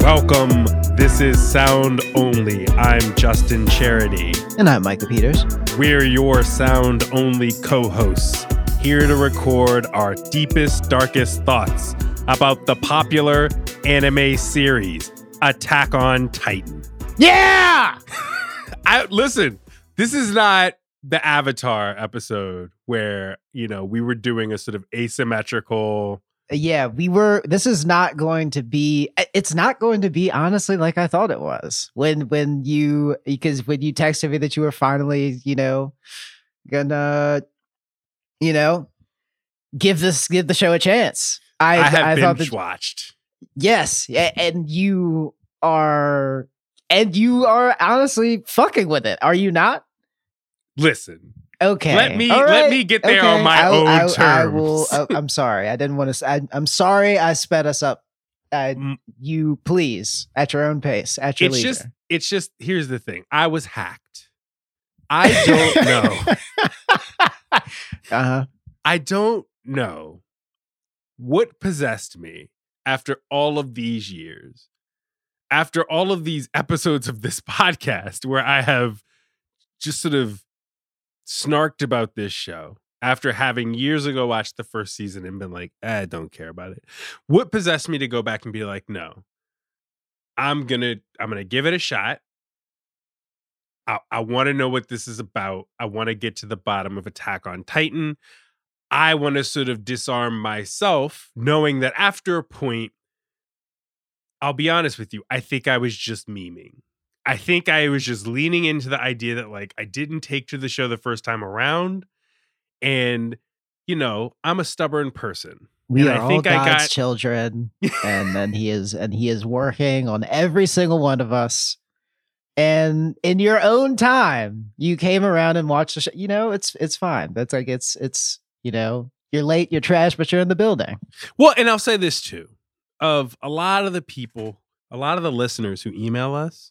welcome. This is Sound Only. I'm Justin Charity. And I'm Micah Peters. We're your Sound Only co hosts, here to record our deepest, darkest thoughts about the popular anime series, Attack on Titan. Yeah! I listen, this is not the Avatar episode where, you know, we were doing a sort of asymmetrical Yeah, we were this is not going to be eh, it's not going to be honestly like I thought it was. When when you because when you texted me that you were finally, you know, gonna you know, give this give the show a chance. I I have thought binge that watched. yes, and you are and you are honestly fucking with it. Are you not? Listen, Okay. Let me- All let me get there on my I- own I, I will. terms. I, am sorry. I didn't want to. I, I'm sorry. I sped us up. Uh, Mm. you please at your own pace, at your it's leisure. just it's just here's the thing. I was hacked. I don't know. uh huh. I don't know what possessed me after all of these years, after all of these episodes of this podcast where I have just sort of snarked about this show after having years ago watched the first season and been like, "Eh, I don't care about it. What possessed me to go back and be like, no, I'm gonna, I'm gonna give it a shot. I, I want to know what this is about. I want to get to the bottom of Attack on Titan. I want to sort of disarm myself, knowing that after a point, I'll be honest with you, I think I was just memeing. I think I was just leaning into the idea that, like, I didn't take to the show the first time around. And, you know, I'm a stubborn person. We And are I think all I got- children, and then He is, and He is working on every single one of us. And in your own time, you came around and watched the show. You know, it's it's fine. That's like it's it's you know you're late, you're trash, but you're in the building. Well, and I'll say this too of a lot of the people, a lot of the listeners who email us,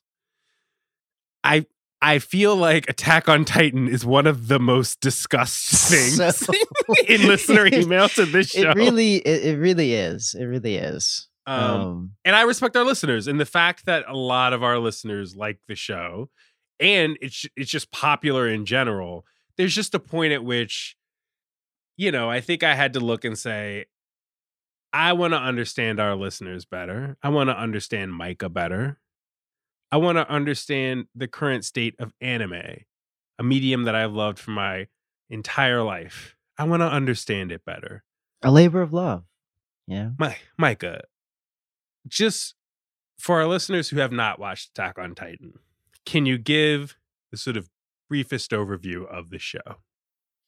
I I feel like Attack on Titan is one of the most discussed things So- in listener emails to this show. It really, it, it really is. It really is. um, Um, and I respect our listeners and the fact that a lot of our listeners like the show and it's it's just popular in general. There's just a point at which you know, I think I had to look and say I want to understand our listeners better. I want to understand Micah better. I want to understand the current state of anime, a medium that I've loved for my entire life. I want to understand it better. a labor of love. Yeah. My Micah, just for our listeners who have not watched Attack on Titan, can you give the sort of briefest overview of the show?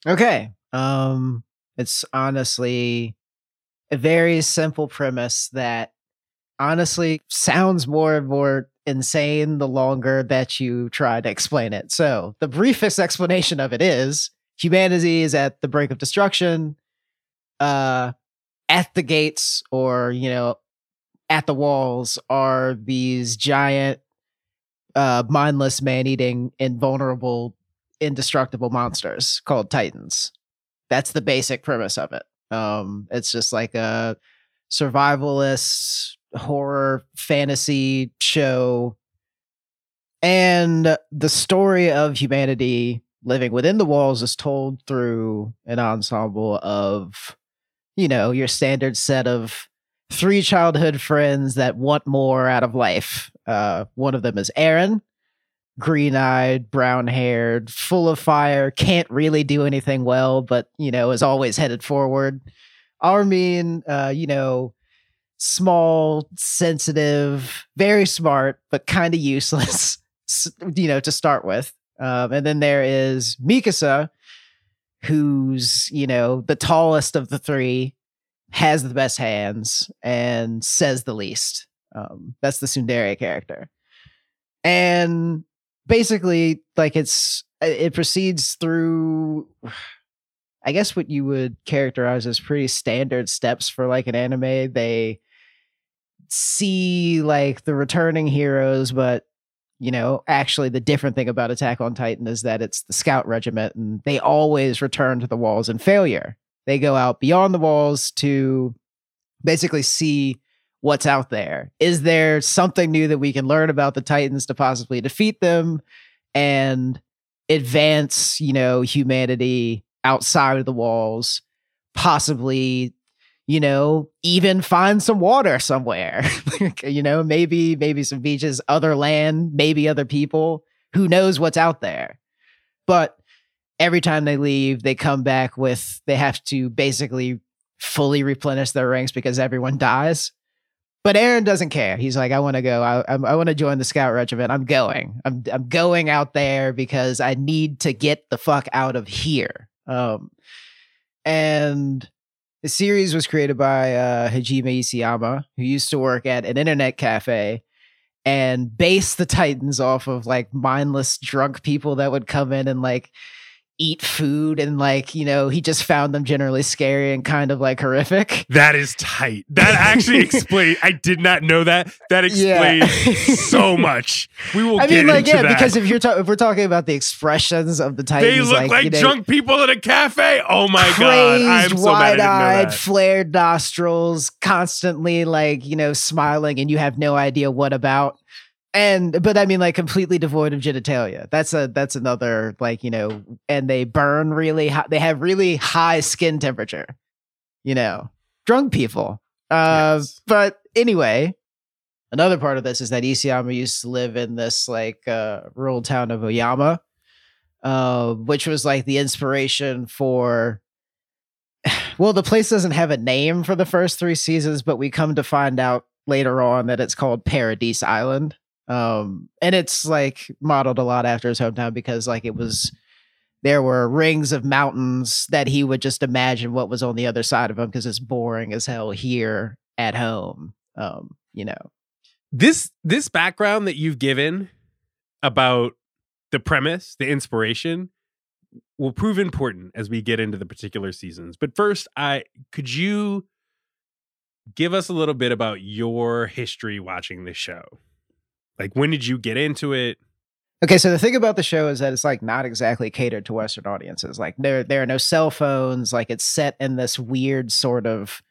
Okay. Um it's honestly a very simple premise that honestly sounds more and more insane the longer that you try to explain it. So, the briefest explanation of it is humanity is at the brink of destruction. Uh at the gates or, you know, at the walls are these giant uh mindless man-eating invulnerable indestructible monsters called titans that's the basic premise of it. Um, it's just like a survivalist horror fantasy show. And the story of humanity living within the walls is told through an ensemble of, you know, your standard set of three childhood friends that want more out of life. Uh, one of them is Eren, green eyed, brown haired, full of fire, can't really do anything well, but, you know, is always headed forward. Armin, uh, you know, small, sensitive, very smart, but kind of useless, you know, to start with. Um, and then there is Mikasa, who's, you know, the tallest of the three, has the best hands, and says the least. Um, that's the Tsundere character. And basically like it's uh, it proceeds through I guess what you would characterize as pretty standard steps for like an anime. They see like the returning heroes, but you know, actually the different thing about Attack on Titan is that it's the scout regiment and they always return to the walls in failure. They go out beyond the walls to basically see what's out there. Is there something new that we can learn about the Titans to possibly defeat them and advance, you know, humanity outside of the walls, possibly you know, even find some water somewhere. you know, maybe maybe some beaches, other land, maybe other people. Who knows what's out there? But every time they leave, they come back with they have to basically fully replenish their ranks because everyone dies. But Eren doesn't care. He's like, I want to go. I, I, want to join the scout regiment. I'm going. I'm I'm going out there because I need to get the fuck out of here. Um, and the series was created by uh, Hajime Isayama, who used to work at an internet cafe and base the Titans off of like mindless drunk people that would come in and like eat food and like you know he just found them generally scary and kind of like horrific. That is tight. That actually explains i did not know that. That explains yeah. so much. We will i mean like yeah that. because if you're ta- if we're talking about the expressions of the titans they look like, like you know, drunk people at a cafe. Oh my crazed, god i'm so wide-eyed flared nostrils constantly like you know smiling and you have no idea what about and but i mean like completely devoid of genitalia. That's a that's another like you know and they burn really hot they have really high skin temperature you know drunk people. Uh yes. but anyway another part of this is that Isayama used to live in this like uh rural town of oyama uh which was like the inspiration for well the place doesn't have a name for the first three seasons but we come to find out later on that it's called paradise island um, and it's like modeled a lot after his hometown because like it was there were rings of mountains that he would just imagine what was on the other side of them because it's boring as hell here at home. Um, you know. This this background that you've given about the premise, the inspiration will prove important as we get into the particular seasons. But first, I could you give us a little bit about your history watching this show? Like, when did you get into it? Okay, so the thing about the show is that it's like not exactly catered to Western audiences. Like there there are no cell phones. Like it's set in this weird sort of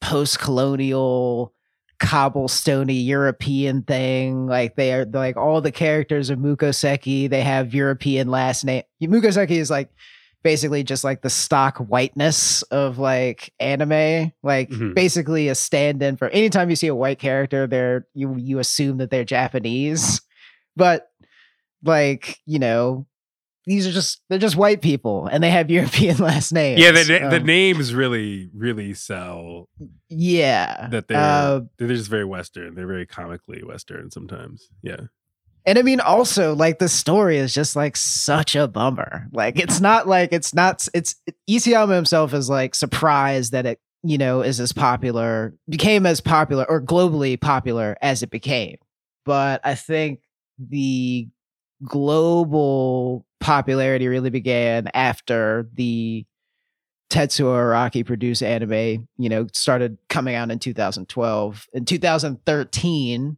post-colonial cobblestony European thing. Like they are like all the characters of mukokuseki, they have European last name. mukokuseki is like basically just like the stock whiteness of like anime like mm-hmm. basically a stand-in for anytime you see a white character they're you you assume that they're japanese. But like you know these are just they're just white people and they have european last names yeah the, um, the names really really sell yeah that they're uh, they're just very western. They're very comically western sometimes. Yeah And I mean, also, like the story is just like such a bummer. Like, it's not like it's not. It's Isayama himself is like surprised that it, you know, is as popular, became as popular or globally popular as it became. But I think the global popularity really began after the Tetsuo Araki produced anime, you know, started coming out in 2012. In 2013,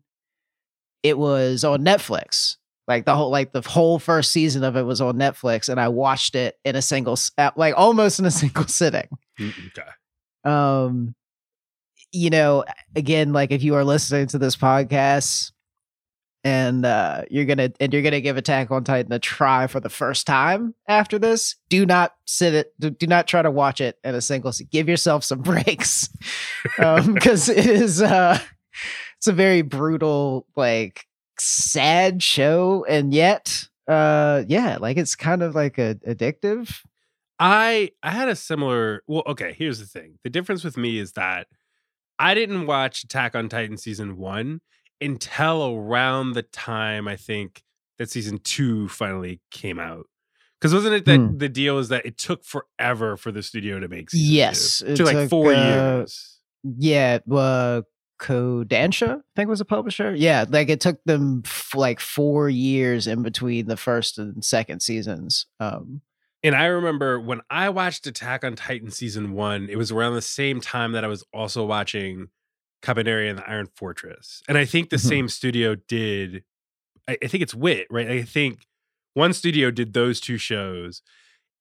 it was on Netflix. Like the whole like the whole first season of it was on Netflix and I watched it in a single like almost in a single sitting. Mm, Okay. Um you know, again like if you are listening to this podcast and uh you're going to and you're to give Attack on Titan a try for the first time after this, do not sit it do, not try to watch it in a single. Give yourself some breaks. um cuz it is uh it's a very brutal like sad show and yet uh yeah like it's kind of like a addictive I I had a similar. Well, okay. Here's the thing. The difference with me is that I didn't watch Attack on Titan season one until around the time I think that season two finally came out. Because wasn't it that Hmm. the deal is that it took forever for the studio to make? Yes, two? it took like four uh, years. yeah uh kodansha i think was a publisher yeah like it took them f- like four years in between the first and second seasons um And I remember when I watched Attack on Titan season one, it was around the same time that I was also watching Kabaneri and the Iron Fortress. And I think the Mhm. same studio did, I, I think it's Wit, right? I think one studio did those two shows.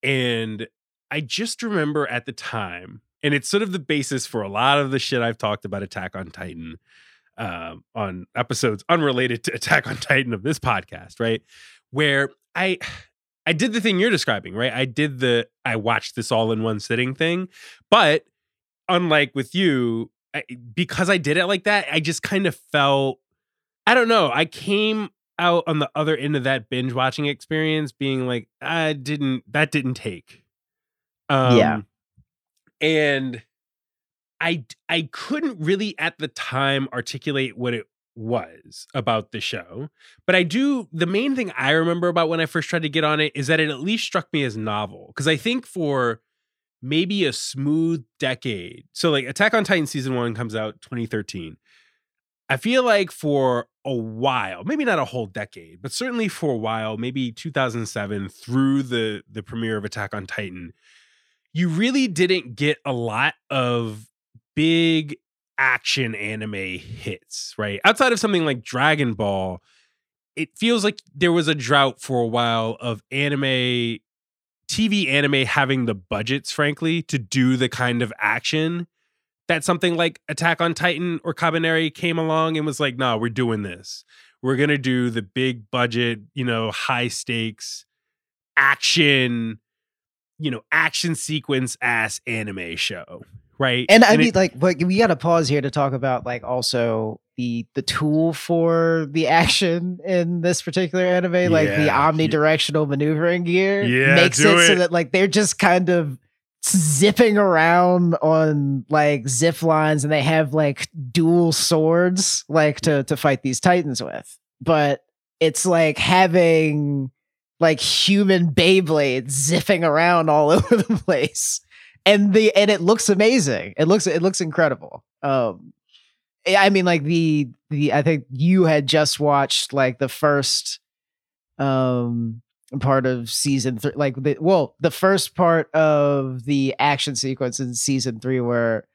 And I just remember at the time, and it's sort of the basis for a lot of the shit I've talked about Attack on Titan um, on episodes unrelated to Attack on Titan of this podcast, right? Where I I did the thing you're describing, right? I did the I watched this all in one sitting thing, but unlike with you, I, because I did it like that, I just kind of felt I don't know. I came out on the other end of that binge watching experience being like I didn't that didn't take. Um Yeah. And I I couldn't really at the time articulate what it was about the show. But I do the main thing I remember about when I first tried to get on it is that it at least struck me as novel. Because I think for maybe a smooth decade. So like Attack on Titan season one comes out 2013. I feel like for a while, maybe not a whole decade, but certainly for a while, maybe 2007 through the the premiere of Attack on Titan, you really didn't get a lot of big action anime hits, right? Outside of something like Dragon Ball, it feels like there was a drought for a while of anime TV anime having the budgets, frankly, to do the kind of action that something like Attack on Titan or Kabaneri came along and was like, no, we're doing this. We're going to do the big budget, you know, high stakes action, you know, action sequence ass anime show. Right. and i it- mean like but we gotta pause here to talk about like also the the tool for the action in this particular anime like the Yeah. omnidirectional maneuvering gear Yeah, makes do it, so that like they're just kind of zipping around on like zip lines and they have like dual swords like to to fight these titans with but it's like having like human beyblades zipping around all over the place. And the and it looks amazing. It looks it looks incredible. Um i mean like the the i think you had just watched like the first um part of season three like the well the first part of the action sequence in season three where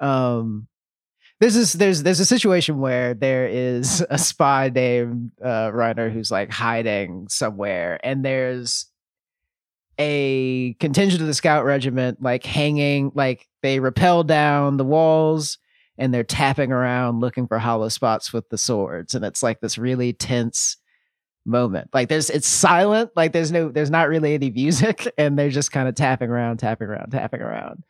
um this is there's there's a situation where there is a spy named uh Reiner who's like hiding somewhere and there's a contingent of the scout regiment like hanging like they rappel down the walls and they're tapping around looking for hollow spots with the swords and it's like this really tense moment. Like there's it's silent like there's no there's not really any music and they're just kind of tapping around tapping around tapping around.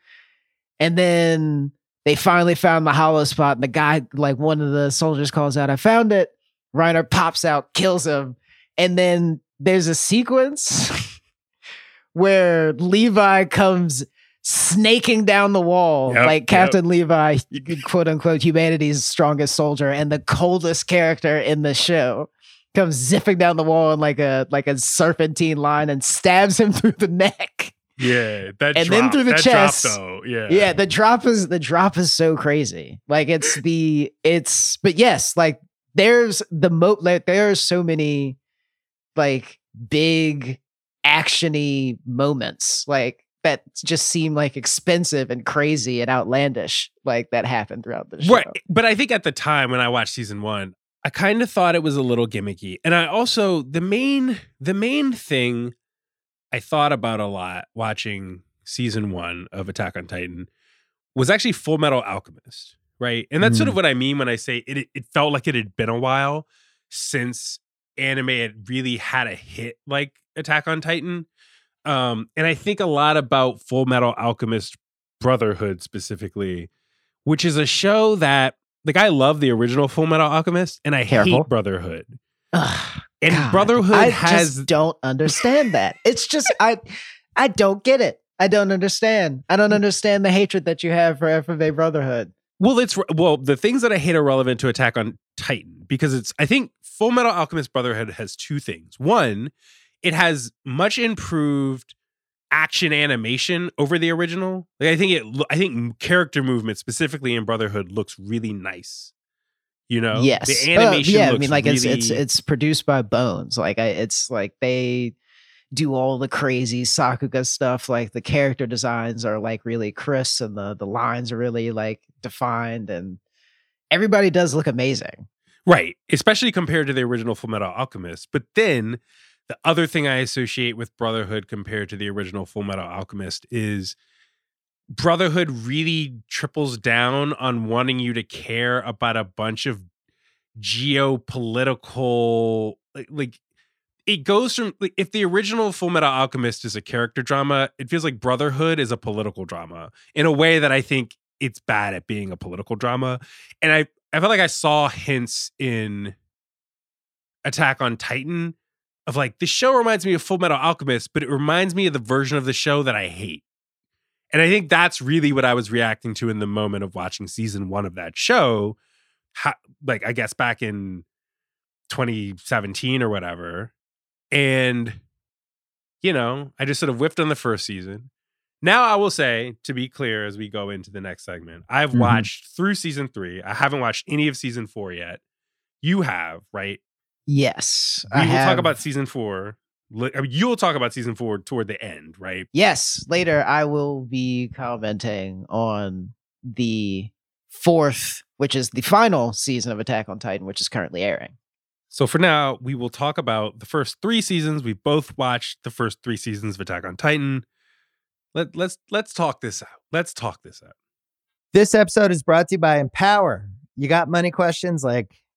And then they finally found the hollow spot and the guy like one of the soldiers calls out i found it reiner pops out kills him and then there's a sequence where levi comes snaking down the wall Yep, like yep. captain levi quote unquote humanity's strongest soldier and the coldest character in the show comes zipping down the wall in like a like a serpentine line and stabs him through the neck. Yeah, that And drop, then through the chest. Drop, though, yeah, Yeah, the drop is the drop is so crazy. Like it's the it's but yes, like there's the mo like there are so many like big actiony moments like that just seem like expensive and crazy and outlandish like that happened throughout the show. Right. But I think at the time when I watched season one, I kind of thought it was a little gimmicky. And I also the main the main thing I thought about a lot watching season one of Attack on Titan was actually Full Metal Alchemist. Right. And that's sort of what I mean when I say it it felt like it had been a while since anime had really had a hit like Attack on Titan. Um, and I think a lot about Full Metal Alchemist Brotherhood specifically, which is a show that like I love the original Full Metal Alchemist and I Careful. hate Brotherhood. Ugh, And God, Brotherhood I has just don't understand that. It's just I I don't get it. I don't understand. I don't understand the hatred that you have for FMA Brotherhood. well, it's well, the things that I hate are relevant to Attack on Titan because it's I think Full Metal Alchemist Brotherhood has two things. One, it has much improved action animation over the original. Like I think it I think character movement specifically in Brotherhood looks really nice. You know? yes, The Uh, animation yeah, I mean, like it's it's it's produced by Bones. Like I, it's like they do all the crazy Sakuga stuff. Like the character designs are like really crisp, and the the lines are really like defined, and everybody does look amazing. Right, especially compared to the original Full Metal Alchemist. But then the other thing I associate with Brotherhood compared to the original Full Metal Alchemist is Brotherhood really triples down on wanting you to care about a bunch of geopolitical like, like it goes from like if the original Full Metal Alchemist is a character drama, it feels like Brotherhood is a political drama in a way that I think it's bad at being a political drama. And I I felt like I saw hints in Attack on Titan of like the show reminds me of Full Metal Alchemist, but it reminds me of the version of the show that I hate. And I think that's really what I was reacting to in the moment of watching season one of that show. How, like, I guess back in 2017 or whatever. And, you know, I just sort of whiffed on the first season. Now, I will say, to be clear, as we go into the next segment, I've Mhm. watched through season three. I haven't watched any of season four yet. You have, right? Yes, We I will talk about season four. Li- I mean, you'll talk about season four toward the end, right? Yes, later I will be commenting on the fourth, which is the final season of Attack on Titan, which is currently airing. So for now, we will talk about the first three seasons. We both watched the first three seasons of Attack on Titan. Let let's let's talk this out. Let's talk this out. This episode is brought to you by Empower. You got money questions like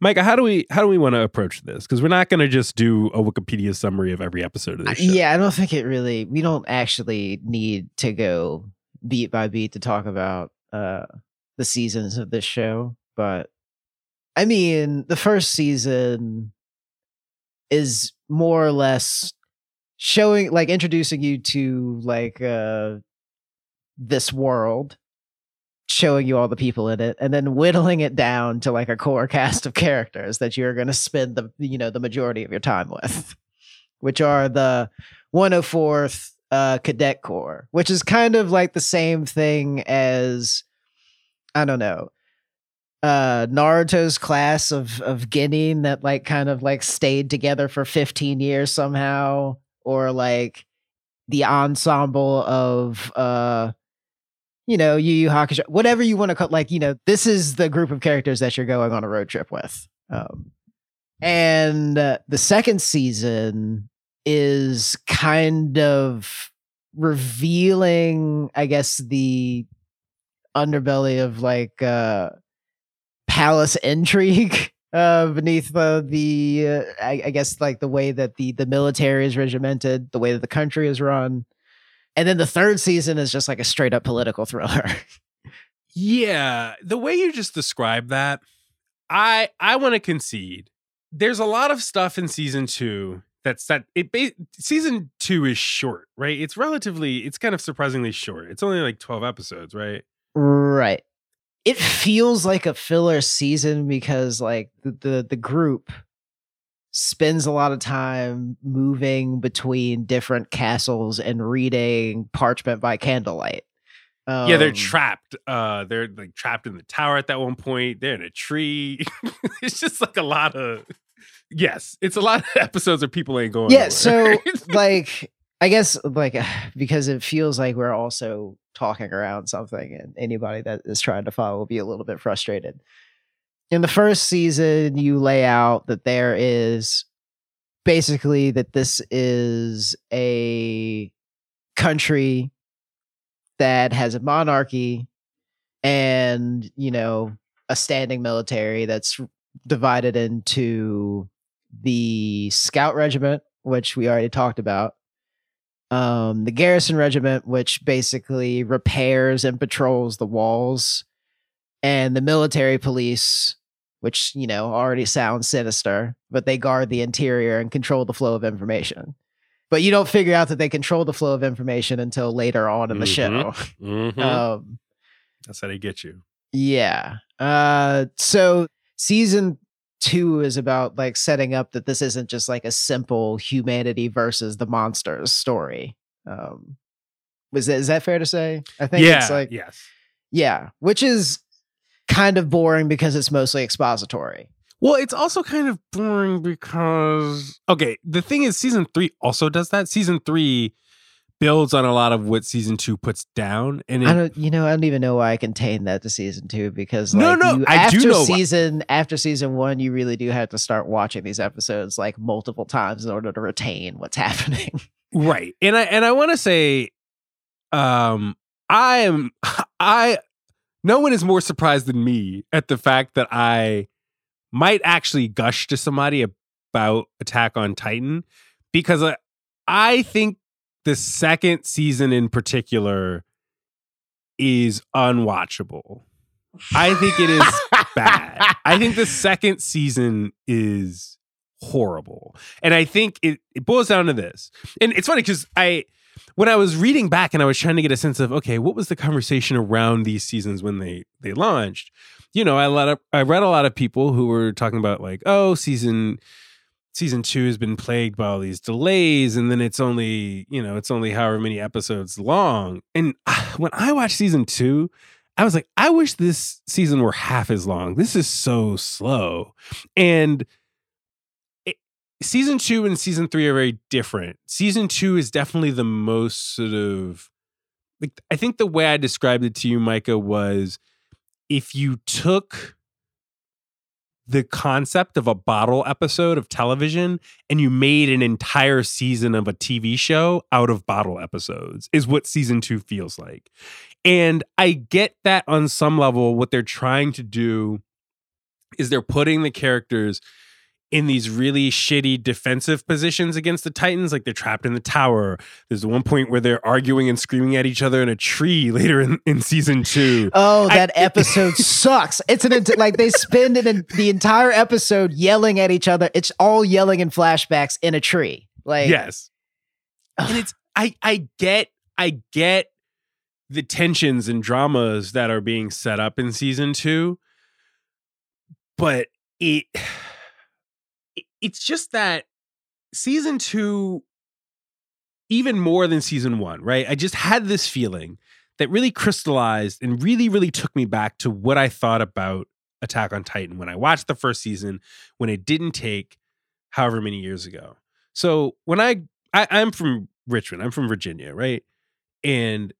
Micah, how do we how do we want to approach this? Because we're not going to just do a Wikipedia summary of every episode of this show. Yeah, I don't think it really. We don't actually need to go beat by beat to talk about uh the seasons of this show, but I mean, the first season is more or less showing like introducing you to like uh this world showing you all the people in it and then whittling it down to like a core cast of characters that you're going to spend the you know the majority of your time with which are the 104th uh, Cadet Corps, which is kind of like the same thing as I don't know uh Naruto's class of of Genin that like kind of like stayed together for 15 years somehow or like the ensemble of uh you know, Yu Yu Hakusho, whatever you want to call like, you know, this is the group of characters that you're going on a road trip with. Um and uh, the second season is kind of revealing, I guess, the underbelly of like uh palace intrigue uh beneath uh, the uh, I, I guess like the way that the the military is regimented the way that the country is run and then the third season is just like a straight up political thriller Yeah, the way you just described that, I I want to concede. There's a lot of stuff in season 2 that's that it ba- season 2 is short, right? It's relatively it's kind of surprisingly short. It's only like 12 episodes, right? right it feels like a filler season because like the, the the group spends a lot of time moving between different castles and reading parchment by candlelight yeah, they're Um, trapped. Uh they're like trapped in the tower at that one point. They're in a tree. it's just like a lot of Yes, it's a lot of episodes where people ain't going. yeah so like i guess like because it feels like we're also talking around something and anybody that is trying to follow will be a little bit frustrated in the first season you lay out that there is basically that this is a country that has a monarchy and you know a standing military that's divided into the scout regiment which we already talked about um the garrison regiment which basically repairs and patrols the walls and the military police which you know already sounds sinister but they guard the interior and control the flow of information but you don't figure out that they control the flow of information until later on in the Mhm. show Mhm. um That's how they get you. yeah. Uh so season 2 is about like setting up that this isn't just like a simple humanity versus the monsters story. Um was that, is that fair to say? I think yeah, it's like yes. yeah, which is kind of boring because it's mostly expository. Well, it's also kind of boring because okay, the thing is season 3 also does that. Season 3 builds on a lot of what season 2 puts down and it, I don't you know, I don't even know why I contained that to season 2 because like No, no, you, I do know why. season after season 1 you really do have to start watching these episodes like multiple times in order to retain what's happening. right. And I and I want to say um I am I no one is more surprised than me at the fact that I might actually gush to somebody about Attack on Titan because I, I think the second season in particular is unwatchable. I think it is bad. I think the second season is horrible. And I think it, it boils down to this. And it's funny because I when I was reading back and I was trying to get a sense of okay, what was the conversation around these seasons when they they launched? You know, I let up I read a lot of people who were talking about like, oh, season season two has been plagued by all these delays, and then it's only, you know, it's only however many episodes long. And when I watched season two, I was like, I wish this season were half as long. This is so slow. And season two and season three are very different. Season two is definitely the most sort of like I think the way I described it to you, Micah, was if you took the concept of a bottle episode of television and you made an entire season of a TV show out of bottle episodes is what season 2 feels like. And I get that on some level what they're trying to do is they're putting the characters in these really shitty defensive positions against the Titans. Like they're trapped in the tower. There's one point where they're arguing and screaming at each other in a tree later in, in season two. Oh, I- that episode sucks. It's an like they spend an, the entire episode yelling at each other. It's all yelling in flashbacks in a tree. Like yes. And it's I I get I get the tensions and dramas that are being set up in season 2 but it- it's just that season 2 even more than season 1 right i just had this feeling that really crystallized and really really took me back to what i thought about attack on titan when i watched the first season when it didn't take however many years ago so when i I, I'm from Richmond. I'm from Virginia, right? And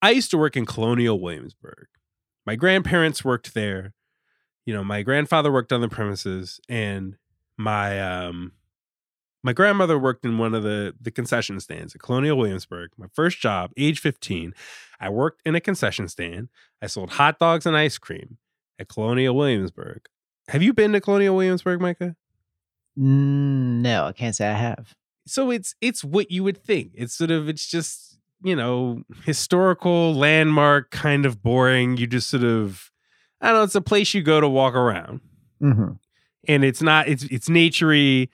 I used to work in Colonial Williamsburg. My grandparents worked there. You know, my grandfather worked on the premises, and my um my grandmother worked in one of the the concession stands at Colonial Williamsburg. My first job, age 15, I worked in a concession stand. I sold hot dogs and ice cream at Colonial Williamsburg. Have you been to Colonial Williamsburg, Micah? Mm, no, I can't say I have. So it's it's what you would think. It's sort of it's just, you know, historical landmark kind of boring. You just sort of I don't know, it's a place you go to walk around. Mm-hmm. And it's not it's it's naturey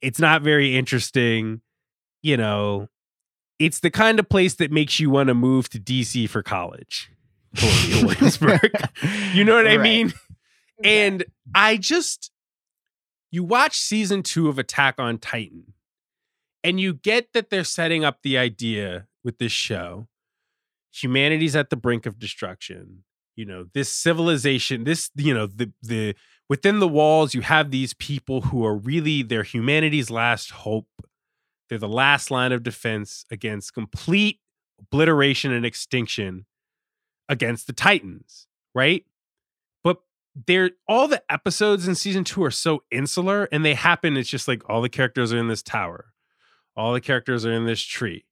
it's not very interesting. You know, it's the kind of place that makes you want to move to DC for college. Williamsburg. you know what I mean? And I just you watch season 2 of Attack on Titan and you get that they're setting up the idea with this show. Humanity's at the brink of destruction. You know, this civilization, this, you know, the the within the walls, you have these people who are really they're humanity's last hope. They're the last line of defense against complete obliteration and extinction against the Titans, right? But they're all the episodes in season two are so insular and they happen. It's just like all the characters are in this tower, all the characters are in this tree.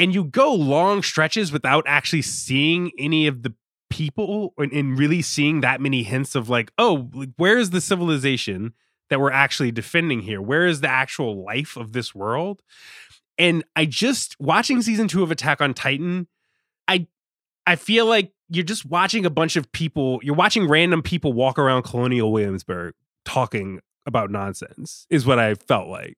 And you go long stretches without actually seeing any of the people and, and really seeing that many hints of like, oh, where is the civilization that we're actually defending here? Where is the actual life of this world? And I just watching season two of Attack on Titan, I I feel like you're just watching a bunch of people, you're watching random people walk around Colonial Williamsburg talking about nonsense, is what I felt like.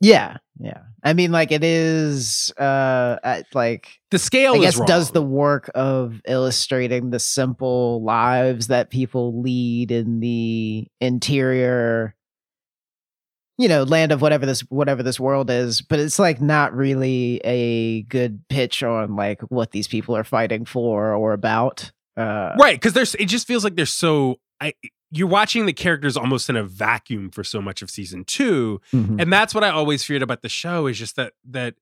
Yeah, yeah. I mean, like it is, uh, like The scale I guess is does the work of illustrating the simple lives that people lead in the interior you know land of whatever this whatever this world is but it's like not really a good pitch on like what these people are fighting for or about uh right because there's it just feels like they're so I you're watching the characters almost in a vacuum for so much of season two. Mhm. and that's what i always feared about the show is just that that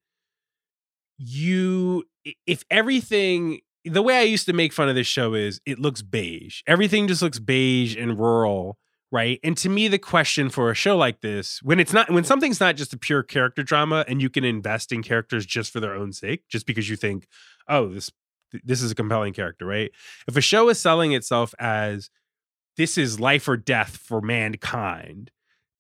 you if everything the way i used to make fun of this show is it looks beige. Everything just looks beige and rural right? And to me the question for a show like this when it's not when something's not just a pure character drama and you can invest in characters just for their own sake just because you think oh this this is a compelling character right? If a show is selling itself as this is life or death for mankind.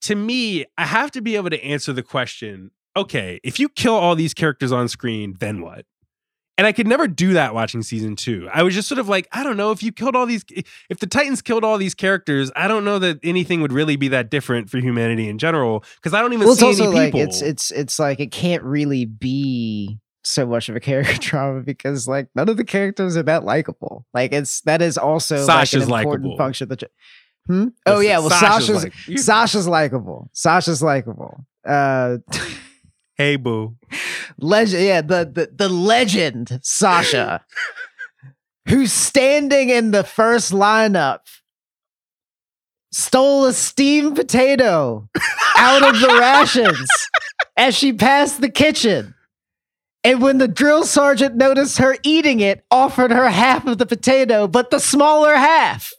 To me i have to be able to answer the question okay if you kill all these characters on screen then what? And i could never do that watching season two. I was just sort of like i don't know if you killed all these if the titans killed all these characters i don't know that anything would really be that different for humanity in general because i don't even well, it's see also any like people. it's it's it's like it can't really be so much of a character drama because like none of the characters are that likable. Like it's that is also Sasha's like an important likable. function. That hmm? Oh yeah, well Sasha's like, Sasha's likable. Sasha's likable. Uh, hey boo legend. Yeah, the the the legend Sasha, who's standing in the first lineup, stole a steamed potato out of the rations as she passed the kitchen. And when the drill sergeant noticed her eating it, offered her half of the potato, but the smaller half.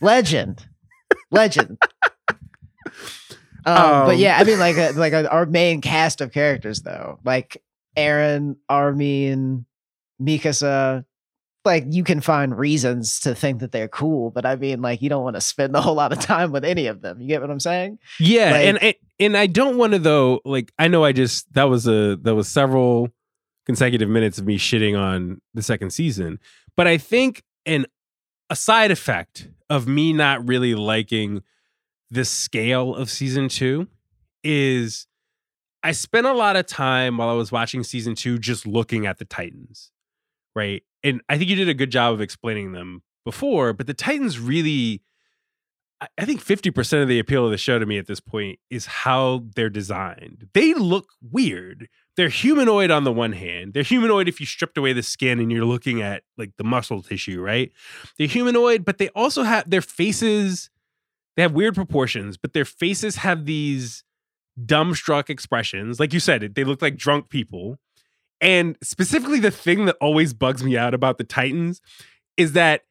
Legend, legend. Um, but Um, yeah, I mean, like, uh, like uh, our main cast of characters, though, like Eren, Armin, Mikasa. Like you can find reasons to think that they're cool, but I mean, like you don't want to spend a whole lot of time with any of them. You get what I'm saying? Yeah, Like- and and and I don't want to though. Like I know I just that was a that was several consecutive minutes of me shitting on the second season, but I think an a side effect of me not really liking the scale of season two is I spent a lot of time while I was watching season two just looking at the Titans, right? And I think you did a good job of explaining them before, but the Titans really I- I think 50% of the appeal of the show to me at this point is how they're designed. They look weird. They're humanoid on the one hand. They're humanoid if you stripped away the skin and you're looking at like the muscle tissue, right? They're humanoid, but they also have their faces, they have weird proportions, but their faces have these dumbstruck expressions. Like you said, they look like drunk people. And specifically, the thing that always bugs me out about the Titans is that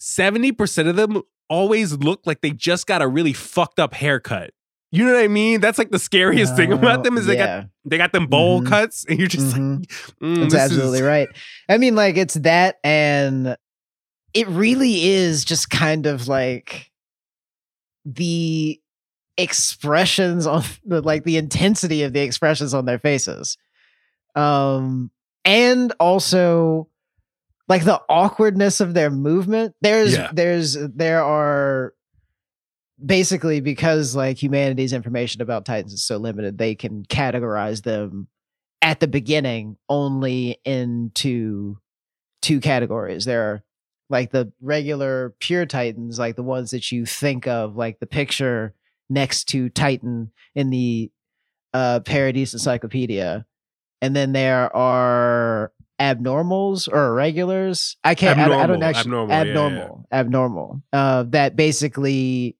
70% of them always look like they just got a really fucked up haircut. You know what I mean? That's like the scariest thing about them is they yeah. got they got them bowl Mhm. cuts, and you're just Mhm. like, mm, That's absolutely is- right. I mean, like it's that, and it really is just kind of like the expressions on the like the intensity of the expressions on their faces, um, and also like the awkwardness of their movement. There's Yeah. there's there are basically because like humanity's information about titans is so limited they can categorize them at the beginning only into two categories. There are like the regular pure titans like the ones that you think of like the picture next to titan in the uh paradise encyclopedia. And then there are abnormals or irregulars. I can't I, I don't Abnormal, actually abnormal, yeah, yeah. abnormal abnormal uh that basically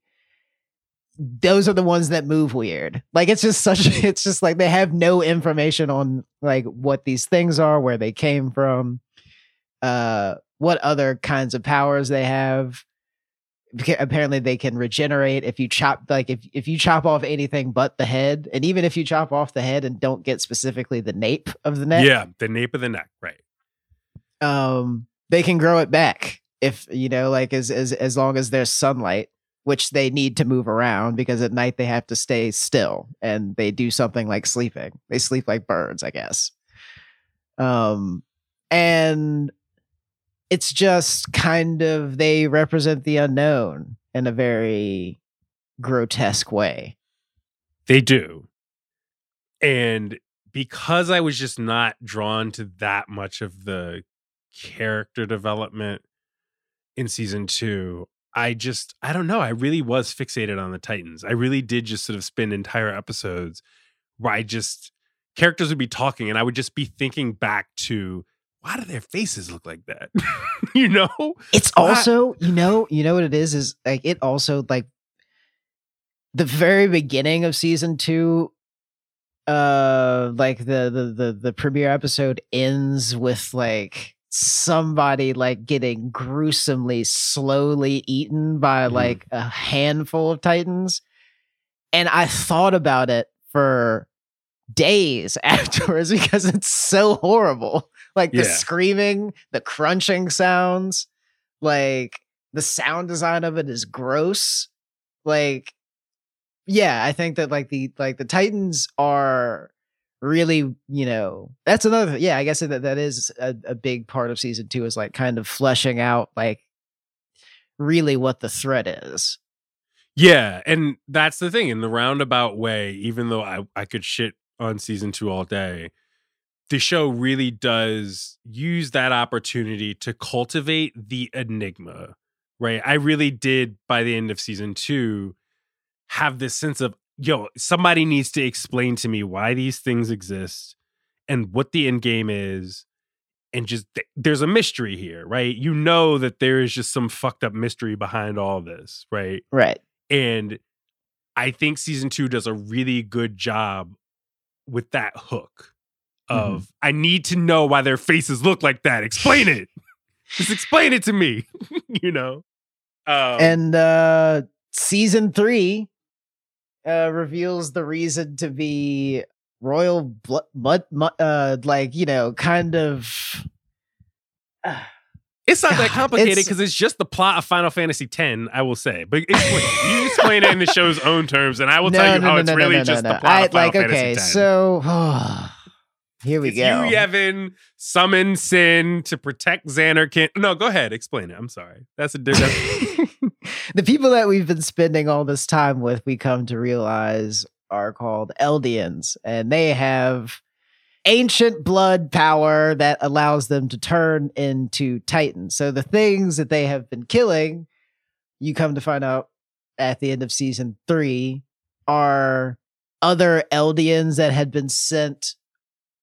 those are the ones that move weird. Like it's just such it's just like they have no information on like what these things are, where they came from, uh what other kinds of powers they have. Apparently they can regenerate if you chop like if if you chop off anything but the head, and even if you chop off the head and don't get specifically the nape of the neck, Yeah, the nape of the neck, right? um they can grow it back if you know like as as as long as there's sunlight which they need to move around because at night they have to stay still and they do something like sleeping. They sleep like birds i guess. Um and it's just kind of they represent the unknown in a very grotesque way. They do. And because I was just not drawn to that much of the character development in season two, I just, I don't know. I really was fixated on the Titans. I really did just sort of spend entire episodes where I just, characters would be talking and I would just be thinking back to, why do their faces look like that? you know? It's also, you know, you know what it is is like it also like the very beginning of season 2 uh like the the the the premiere episode ends with like somebody like getting gruesomely slowly eaten by Mhm. like a handful of titans and I thought about it for days afterwards because it's so horrible like the Yeah. screaming the crunching sounds like the sound design of it is gross like yeah i think that like the like the titans are really you know that's another yeah i guess that that is a, a big part of season two is like kind of fleshing out like really what the threat is Yeah, and that's the thing in the roundabout way, even though I, I could shit on season two all day, the show really does use that opportunity to cultivate the enigma, right? I really did by the end of season two have this sense of, yo, somebody needs to explain to me why these things exist and what the end game is. And just th- there's a mystery here, right? You know that there is just some fucked up mystery behind all this, right? right And I think season two does a really good job with that hook of I need to know why their faces look like that. Explain it. Just explain it to me. you know? Um, and uh season three uh reveals the reason to be royal blood mud, mud uh like you know kind of it's not that complicated because it's just the plot of Final Fantasy X, I will say. But explain. You explain it in the show's own terms, and I will tell you how it's really just the plot I, of Final like Fantasy okay X. so here we it's go you, Yevon, summon Sin to protect Zanarkand. No, go ahead. Explain it. I'm sorry. That's a different. the people that we've been spending all this time with, we come to realize are called Eldians, and they have ancient blood power that allows them to turn into Titans. So the things that they have been killing, you come to find out at the end of season three, are other Eldians that had been sent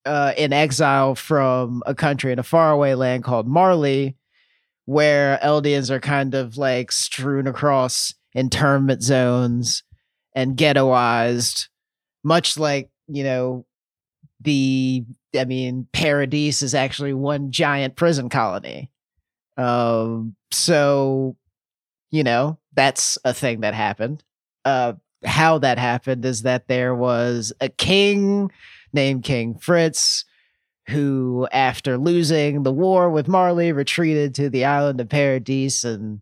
uh, in exile from a country in a faraway land called Marley, where Eldians are kind of like strewn across internment zones and ghettoized much like you know the I mean Paradise is actually one giant prison colony. Um, so you know that's a thing that happened. Uh, how that happened is that there was a king named King Fritz who, after losing the war with Marley, retreated to the island of Paradise and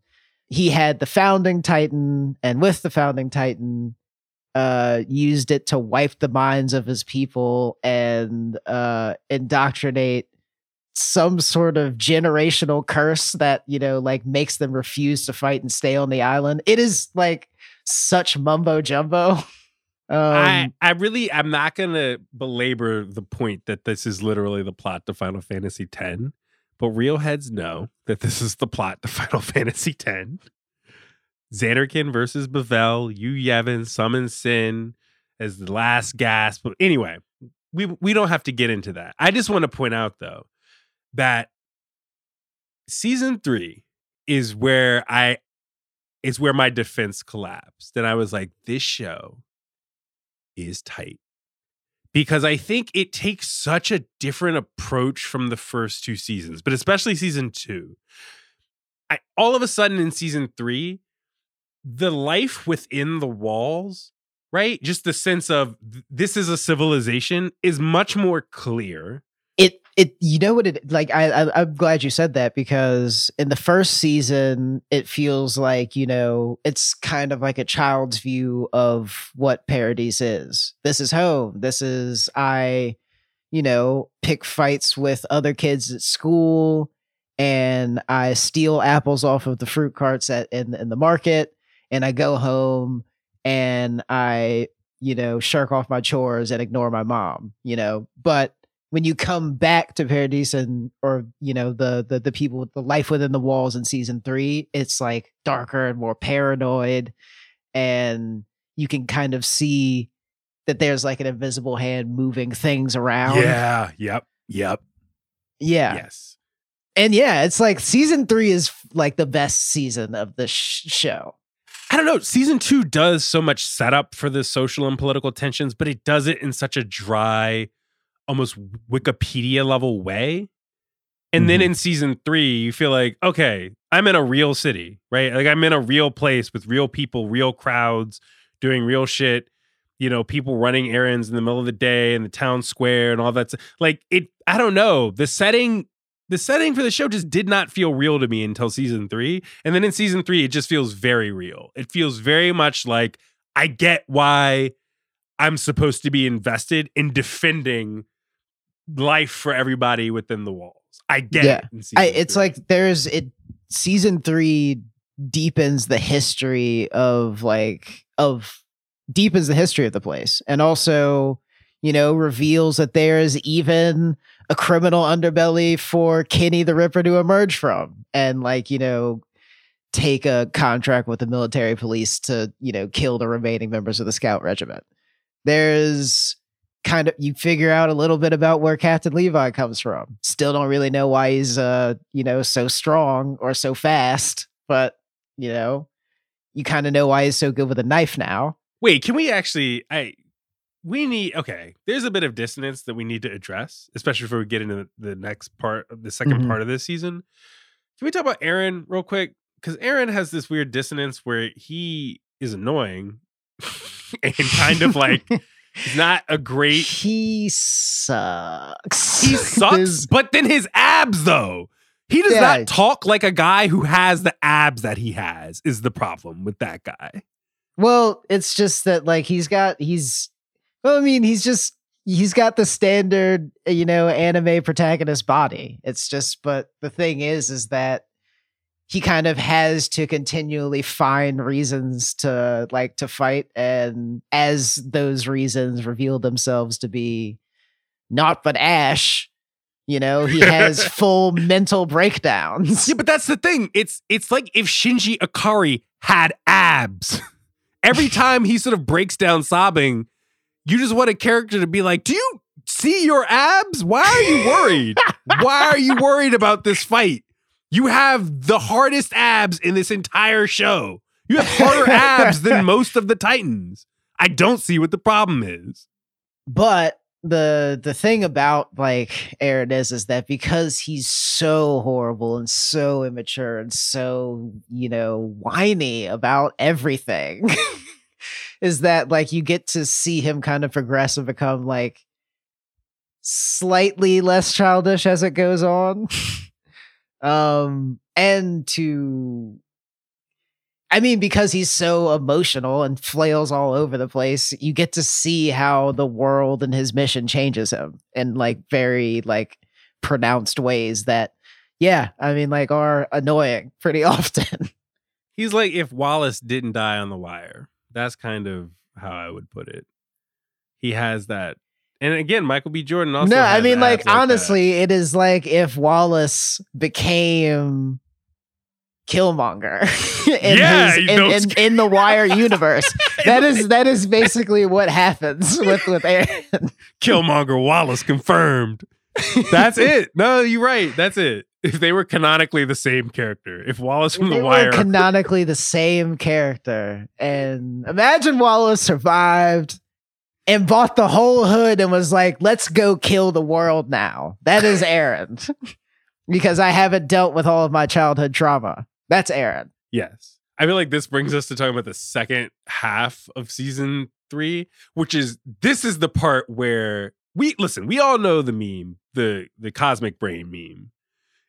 he had the founding titan and with the founding titan uh used it to wipe the minds of his people and uh indoctrinate some sort of generational curse that you know like makes them refuse to fight and stay on the island. It is like such mumbo jumbo um I, I really I'm not gonna belabor the point that this is literally the plot to Final Fantasy X, but real heads know that this is the plot to Final Fantasy X. Zanarkand versus Bevelle, Yu Yevon summons Sin as the last gasp. But anyway, we we don't have to get into that. I just want to point out though that season three is where I is where my defense collapsed. And I was like, this show is tight. Because I think it takes such a different approach from the first two seasons, but especially season two. I all of a sudden in season three, the life within the walls, right? Just the sense of th- this is a civilization is much more clear. It you know what it like I, I i'm glad you said that because in the first season it feels like you know it's kind of like a child's view of what paradise is. This is home. This is i you know pick fights with other kids at school and i steal apples off of the fruit carts at in, in the market and i go home and i you know shirk off my chores and ignore my mom you know? But when you come back to Paradise and or you know the the the people with the life within the walls in season three, it's like darker and more paranoid, and you can kind of see that there's like an invisible hand moving things around. Yeah. Yep. Yep. yeah, Yes. and yeah, it's like season three is like the best season of the sh- show. I don't know. Season two does so much setup for the social and political tensions, but it does it in such a dry, almost Wikipedia level way. And then Mhm. in season three, you feel like, okay, I'm in a real city, right? Like I'm in a real place with real people, real crowds doing real shit. You know, people running errands in the middle of the day in the town square and all that. Like it, I don't know. The setting, the setting for the show just did not feel real to me until season three. And then in season three, it just feels very real. It feels very much like I get why I'm supposed to be invested in defending life for everybody within the walls. I get Yeah. it. I, it's three. like there's it season three deepens the history of like of deepens the history of the place and also you know reveals that there's even a criminal underbelly for Kenny the Ripper to emerge from and like you know take a contract with the military police to you know kill the remaining members of the scout regiment there's kind of you figure out a little bit about where Captain Levi comes from. Still don't really know why he's uh, you know, so strong or so fast, but you know, you kind of know why he's so good with a knife now. Wait, can we actually? I we need okay. There's a bit of dissonance that we need to address, especially before we get into the, the next part, of the 2nd Mhm. part of this season. Can we talk about Eren real quick? Because Eren has this weird dissonance where he is annoying and kind of like he's not a great. he sucks. He sucks, but then his abs though. He does Yeah. not talk like a guy who has the abs that he has. Is the problem with that guy? Well, it's just that like he's got he's well, I mean, he's just he's got the standard, you know, anime protagonist body. It's just but the thing is is that he kind of has to continually find reasons to like to fight and as those reasons reveal themselves to be not but Ash, you know, he has full mental breakdowns. Yeah, but that's the thing. It's it's like if Shinji Ikari had abs. Every time he sort of breaks down sobbing, you just want a character to be like, "Do you see your abs? Why are you worried? Why are you worried about this fight? You have the hardest abs in this entire show. You have harder abs than most of the Titans. I don't see what the problem is. But the the thing about like Eren is is that because he's so horrible and so immature and so you know whiny about everything is that like you get to see him kind of progress and become like slightly less childish as it goes on um and to I mean, because he's so emotional and flails all over the place, you get to see how the world and his mission changes him in like very like pronounced ways that, yeah, I mean, like are annoying pretty often. He's like if Wallace didn't die on the wire. That's kind of how I would put it. He has that. And again, Michael B. Jordan also. no, I mean, like that. honestly, it is like if Wallace became Killmonger in, Yeah, his, in, in, in the Wire universe. that is that is basically what happens with with Eren. Killmonger Wallace confirmed. That's it. No, you're right. That's it. If they were canonically the same character, if Wallace from They The were Wire, canonically the same character. And imagine Wallace survived and bought the whole hood and was like, let's go kill the world now. That is Eren. because I haven't dealt with all of my childhood trauma. That's Eren. yes, I feel like this brings us to talking about the second half of season three, which is this is the part where we listen. We all know the meme, the the cosmic brain meme.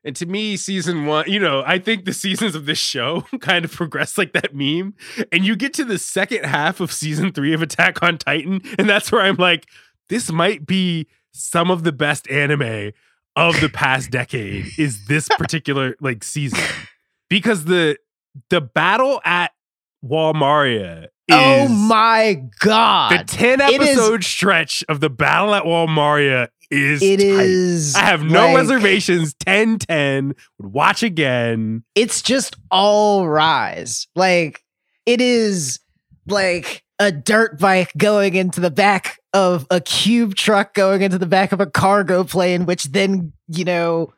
And to me, season one, you know, I think the seasons of this show kind of progress like that meme. And you get to the second half of season three of Attack on Titan, and that's where I'm like, this might be some of the best anime of the past decade is this particular like season. Because the the battle at Wall Maria oh is oh my god the 10 It is- episode stretch of the battle at Wall Maria is It is. I have no like- reservations. 10 10. Would watch again. it's just all rise. Like it is like a dirt bike going into the back of a cube truck going into the back of a cargo plane, which then, you know,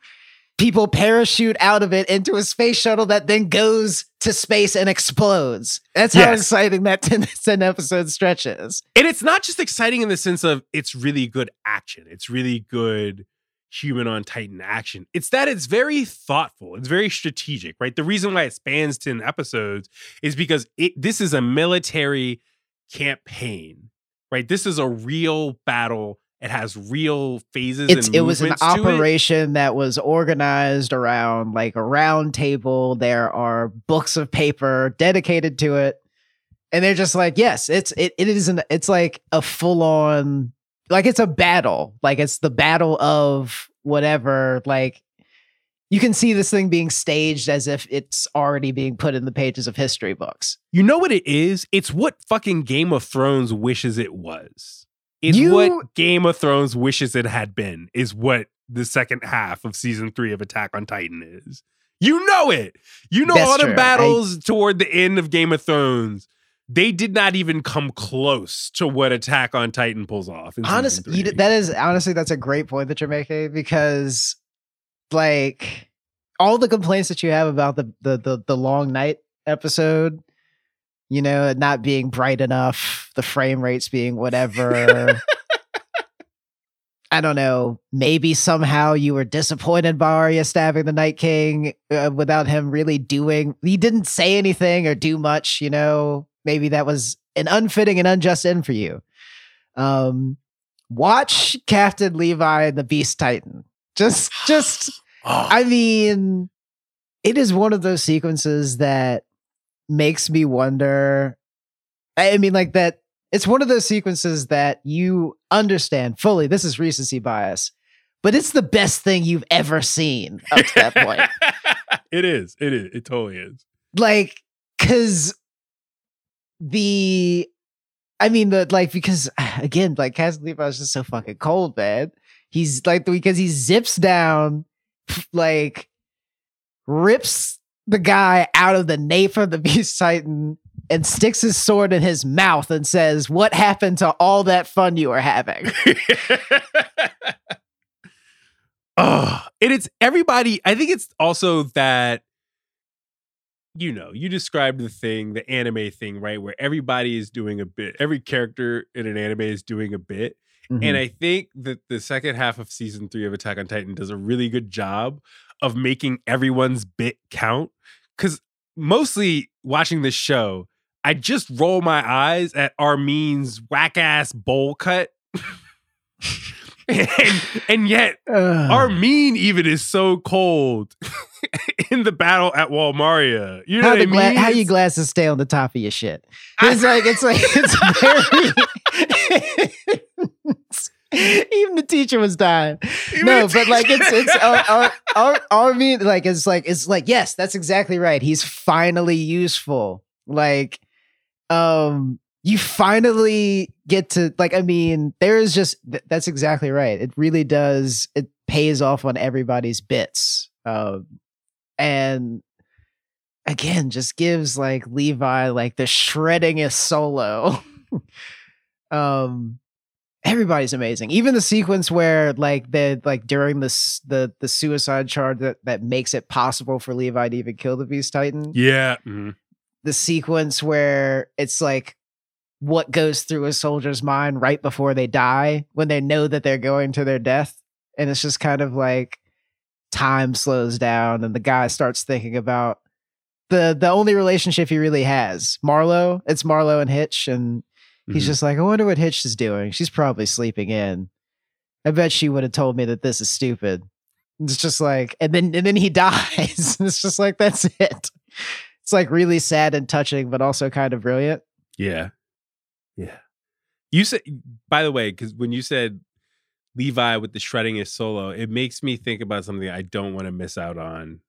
people parachute out of it into a space shuttle that then goes to space and explodes. That's how Yes. exciting that 10, 10 episode stretch is. And it's not just exciting in the sense of it's really good action. It's really good human on Titan action. It's that it's very thoughtful. It's very strategic, right? The reason why it spans 10 episodes is because it this is a military campaign, right? This is a real battle. It has real phases It's and it was an it. operation that was organized around like a round table. There are books of paper dedicated to it. And they're just like, yes, it's it it isn't it's like a full on like it's a battle. Like it's the battle of whatever. Like you can see this thing being staged as if it's already being put in the pages of history books. You know what it is? It's what fucking Game of Thrones wishes it was. It's You- what Game of Thrones wishes it had been, is what the second half of season three of Attack on Titan is. You know it. You know That's all the true. I- battles toward the end of Game of Thrones. They did not even come close to what Attack on Titan pulls off. honestly that is honestly that's a great point that you're making because like all the complaints that you have about the the the, the long night episode you know not being bright enough the frame rates being whatever I don't know. Maybe somehow you were disappointed by Arya stabbing the Night King uh, without him really doing. He didn't say anything or do much. You know, maybe that was an unfitting and unjust end for you. Um, watch Captain Levi and the Beast Titan. Just, just. Oh, I mean, it is one of those sequences that makes me wonder. I mean, like that. It's one of those sequences that you understand fully. This is recency bias, but it's the best thing you've ever seen up to that point. it is. It is. It totally is. like, because the, I mean, the like, because again, like, Captain Levi is just so fucking cold, man. He's like, because he zips down, like, rips the guy out of the nape of the Beast Titan and sticks his sword in his mouth and says, What happened to all that fun you were having? oh, and it's everybody. I think it's also that you know, you described the thing, the anime thing, right? Where everybody is doing a bit, every character in an anime is doing a bit. Mhm. And I think that the second half of season three of Attack on Titan does a really good job of making everyone's bit count. Cause mostly watching this show, I just roll my eyes at Armin's whack ass bowl cut. and, and yet Ugh. Armin even is so cold in the battle at Wall Maria. You know how what I the gla- mean? how you glasses stay on the top of your shit. It's like it's like it's very. Even the teacher was dying. Even no, but like it's it's our, our, our, Armin like it's like it's like yes, that's exactly right. He's finally useful. Like, um, you finally get to like. I mean, there is just th- that's exactly right. It really does. It pays off on everybody's bits. Um, and again, just gives like Levi like the shreddingest solo. um everybody's amazing. Even the sequence where like the like during this the the suicide charge that that makes it possible for Levi to even kill the Beast Titan. yeah. mhm. The sequence where it's like what goes through a soldier's mind right before they die when they know that they're going to their death and it's just kind of like time slows down and the guy starts thinking about the the only relationship he really has marlo it's marlo and hitch and he's Mhm. just like i wonder what hitch is doing she's probably sleeping in i bet she would have told me that this is stupid it's just like and then and then he dies it's just like that's it it's like really sad and touching but also kind of brilliant Yeah. Yeah. You said, by the way, because when you said Levi with the shreddingest solo, it makes me think about something I don't want to miss out on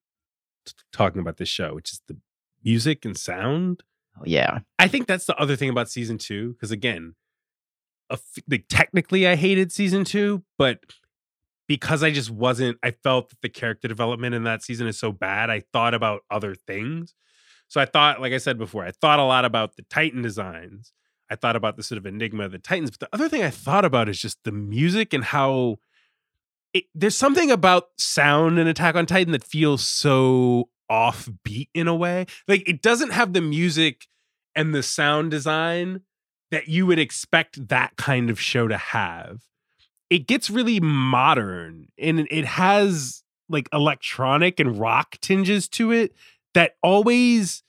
t- talking about this show, which is the music and sound. Yeah I think that's the other thing about season two. Because again, like technically I hated season two, but because I just wasn't, I felt that the character development in that season is so bad. I thought about other things. So I thought, like I said before, I thought a lot about the Titan designs. I thought about the sort of enigma of the Titans. But the other thing I thought about is just the music and how it, there's something about sound in Attack on Titan that feels so offbeat in a way. Like it doesn't have the music and the sound design that you would expect that kind of show to have. It gets really modern and it has like electronic and rock tinges to it that always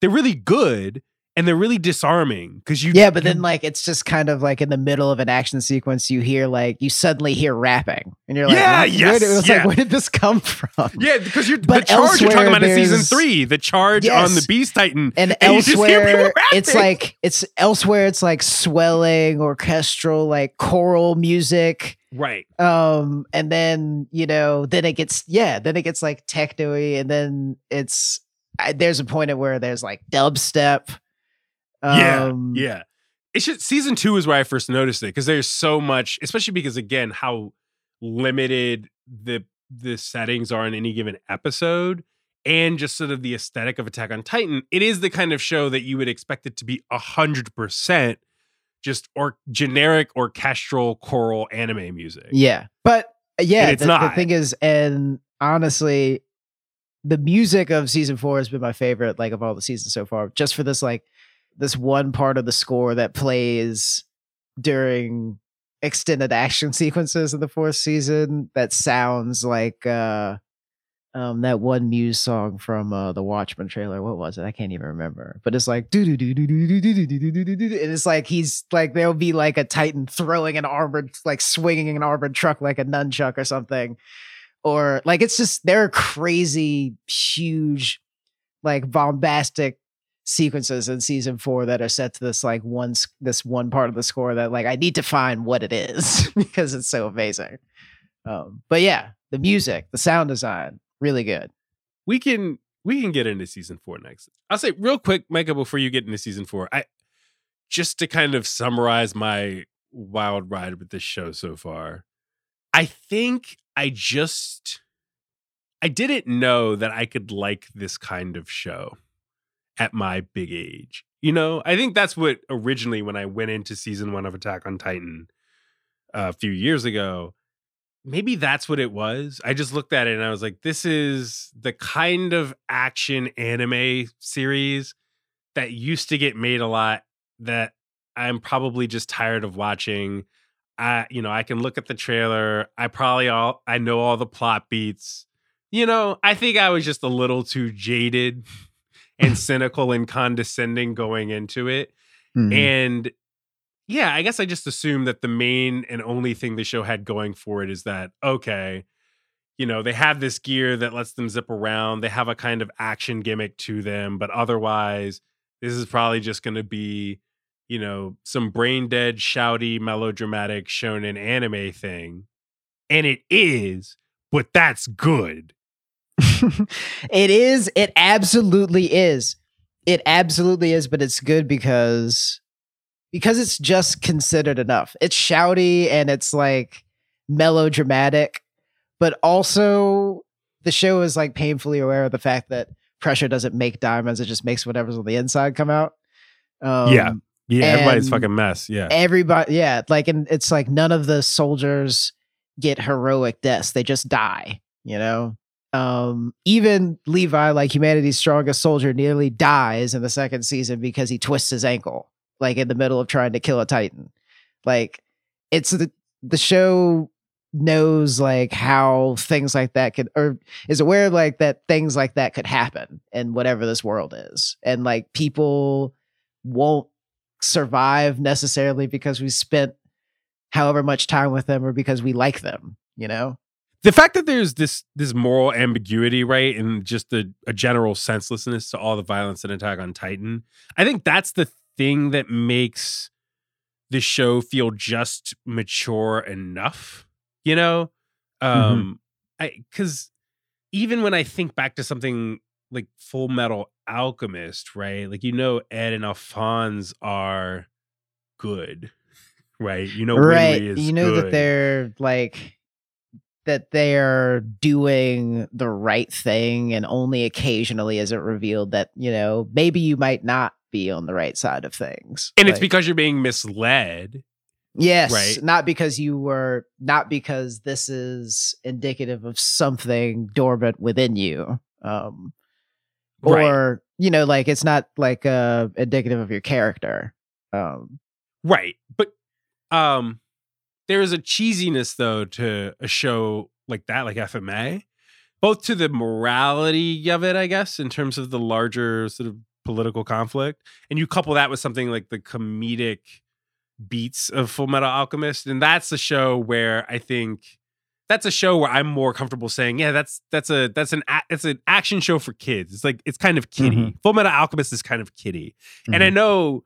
they're really good and they're really disarming because you yeah but then like it's just kind of like in the middle of an action sequence you hear like you suddenly hear rapping and you're like Yeah, yes, did, it was yeah. like where did this come from? Yeah because you're the But charge you're talking about in season three the charge on the beast titan and, And you just hear people elsewhere it's like it's elsewhere it's like swelling orchestral like choral music. Right. Um and then you know then it gets yeah then it gets like techno-y and then it's I, there's a point at where there's like dubstep um yeah it's just season two is where i first noticed it because there's so much especially because again how limited the the settings are in any given episode and just sort of the aesthetic of attack on titan it is the kind of show that you would expect it to be a hundred percent just or generic orchestral choral anime music Yeah, but uh, yeah, it's the, the thing is, and honestly, the music of season four has been my favorite, like of all the seasons so far. Just for this, like this one part of the score that plays during extended action sequences in the fourth season that sounds like uh um that one muse song from uh the watchmen trailer. What was it? I can't even remember. But it's like and it's like he's like there'll be like a titan throwing an armored like swinging an armored truck like a nunchuck or something or like it's just there are crazy huge like bombastic sequences in season four that are set to this like one this one part of the score that like I need to find what it is because it's so amazing. Um, but yeah, the music, the sound design, really good. we can we can get into season four next. I'll say real quick, Micah, before you get into season four, I just to kind of summarize my wild ride with this show so far. I think I just I didn't know that I could like this kind of show at my big age. You know, I think that's what originally when I went into season one of Attack on Titan uh, a few years ago, maybe that's what it was. I just looked at it and I was like, this is the kind of action anime series that used to get made a lot that I'm probably just tired of watching. I, you know, I can look at the trailer. I probably all I know all the plot beats. You know, I think I was just a little too jaded and cynical and condescending going into it. Mhm. And yeah, I guess I just assumed that the main and only thing the show had going for it is that, okay, you know, they have this gear that lets them zip around. They have a kind of action gimmick to them, but otherwise, this is probably just going to be, you know, some brain dead, shouty, melodramatic shonen anime thing. And it is, but that's good. it is. It absolutely is. It absolutely is, but it's good because because it's just considered enough. It's shouty and it's like melodramatic, but also the show is like painfully aware of the fact that pressure doesn't make diamonds; it just makes whatever's on the inside come out. Um, Yeah. Yeah, everybody's fucking mess. Yeah. everybody yeah like and it's like none of the soldiers get heroic deaths they just die you know um even levi like humanity's strongest soldier nearly dies in the second season because he twists his ankle like in the middle of trying to kill a titan. Like it's the the show knows like how things like that could or is aware like that things like that could happen in whatever this world is. And like people won't survive necessarily because we spent however much time with them or because we like them you know the fact that there's this this moral ambiguity, right, and just the a general senselessness to all the violence and Attack on Titan, I think that's the thing that makes the show feel just mature enough. You know, um, I because even when I think back to something like Full Metal Alchemist, right, like you know, Ed and Alphonse are good, right? You know, right Winry is you know that they're like that they're doing the right thing and only occasionally is it revealed that you know maybe you might not be on the right side of things and it's because you're being misled. yes right? not because you were not because this is indicative of something dormant within you um Right. or you know like it's not like uh indicative of your character um Right. But um there is a cheesiness though to a show like that, like FMA, both to the morality of it, I guess, in terms of the larger sort of political conflict. And you couple that with something like the comedic beats of Full Metal Alchemist. And that's a show where I think that's a show where I'm more comfortable saying, yeah, that's that's a that's an a- it's an action show for kids. It's like it's kind of kiddie. Mhm. Full Metal Alchemist is kind of kiddie. And I know,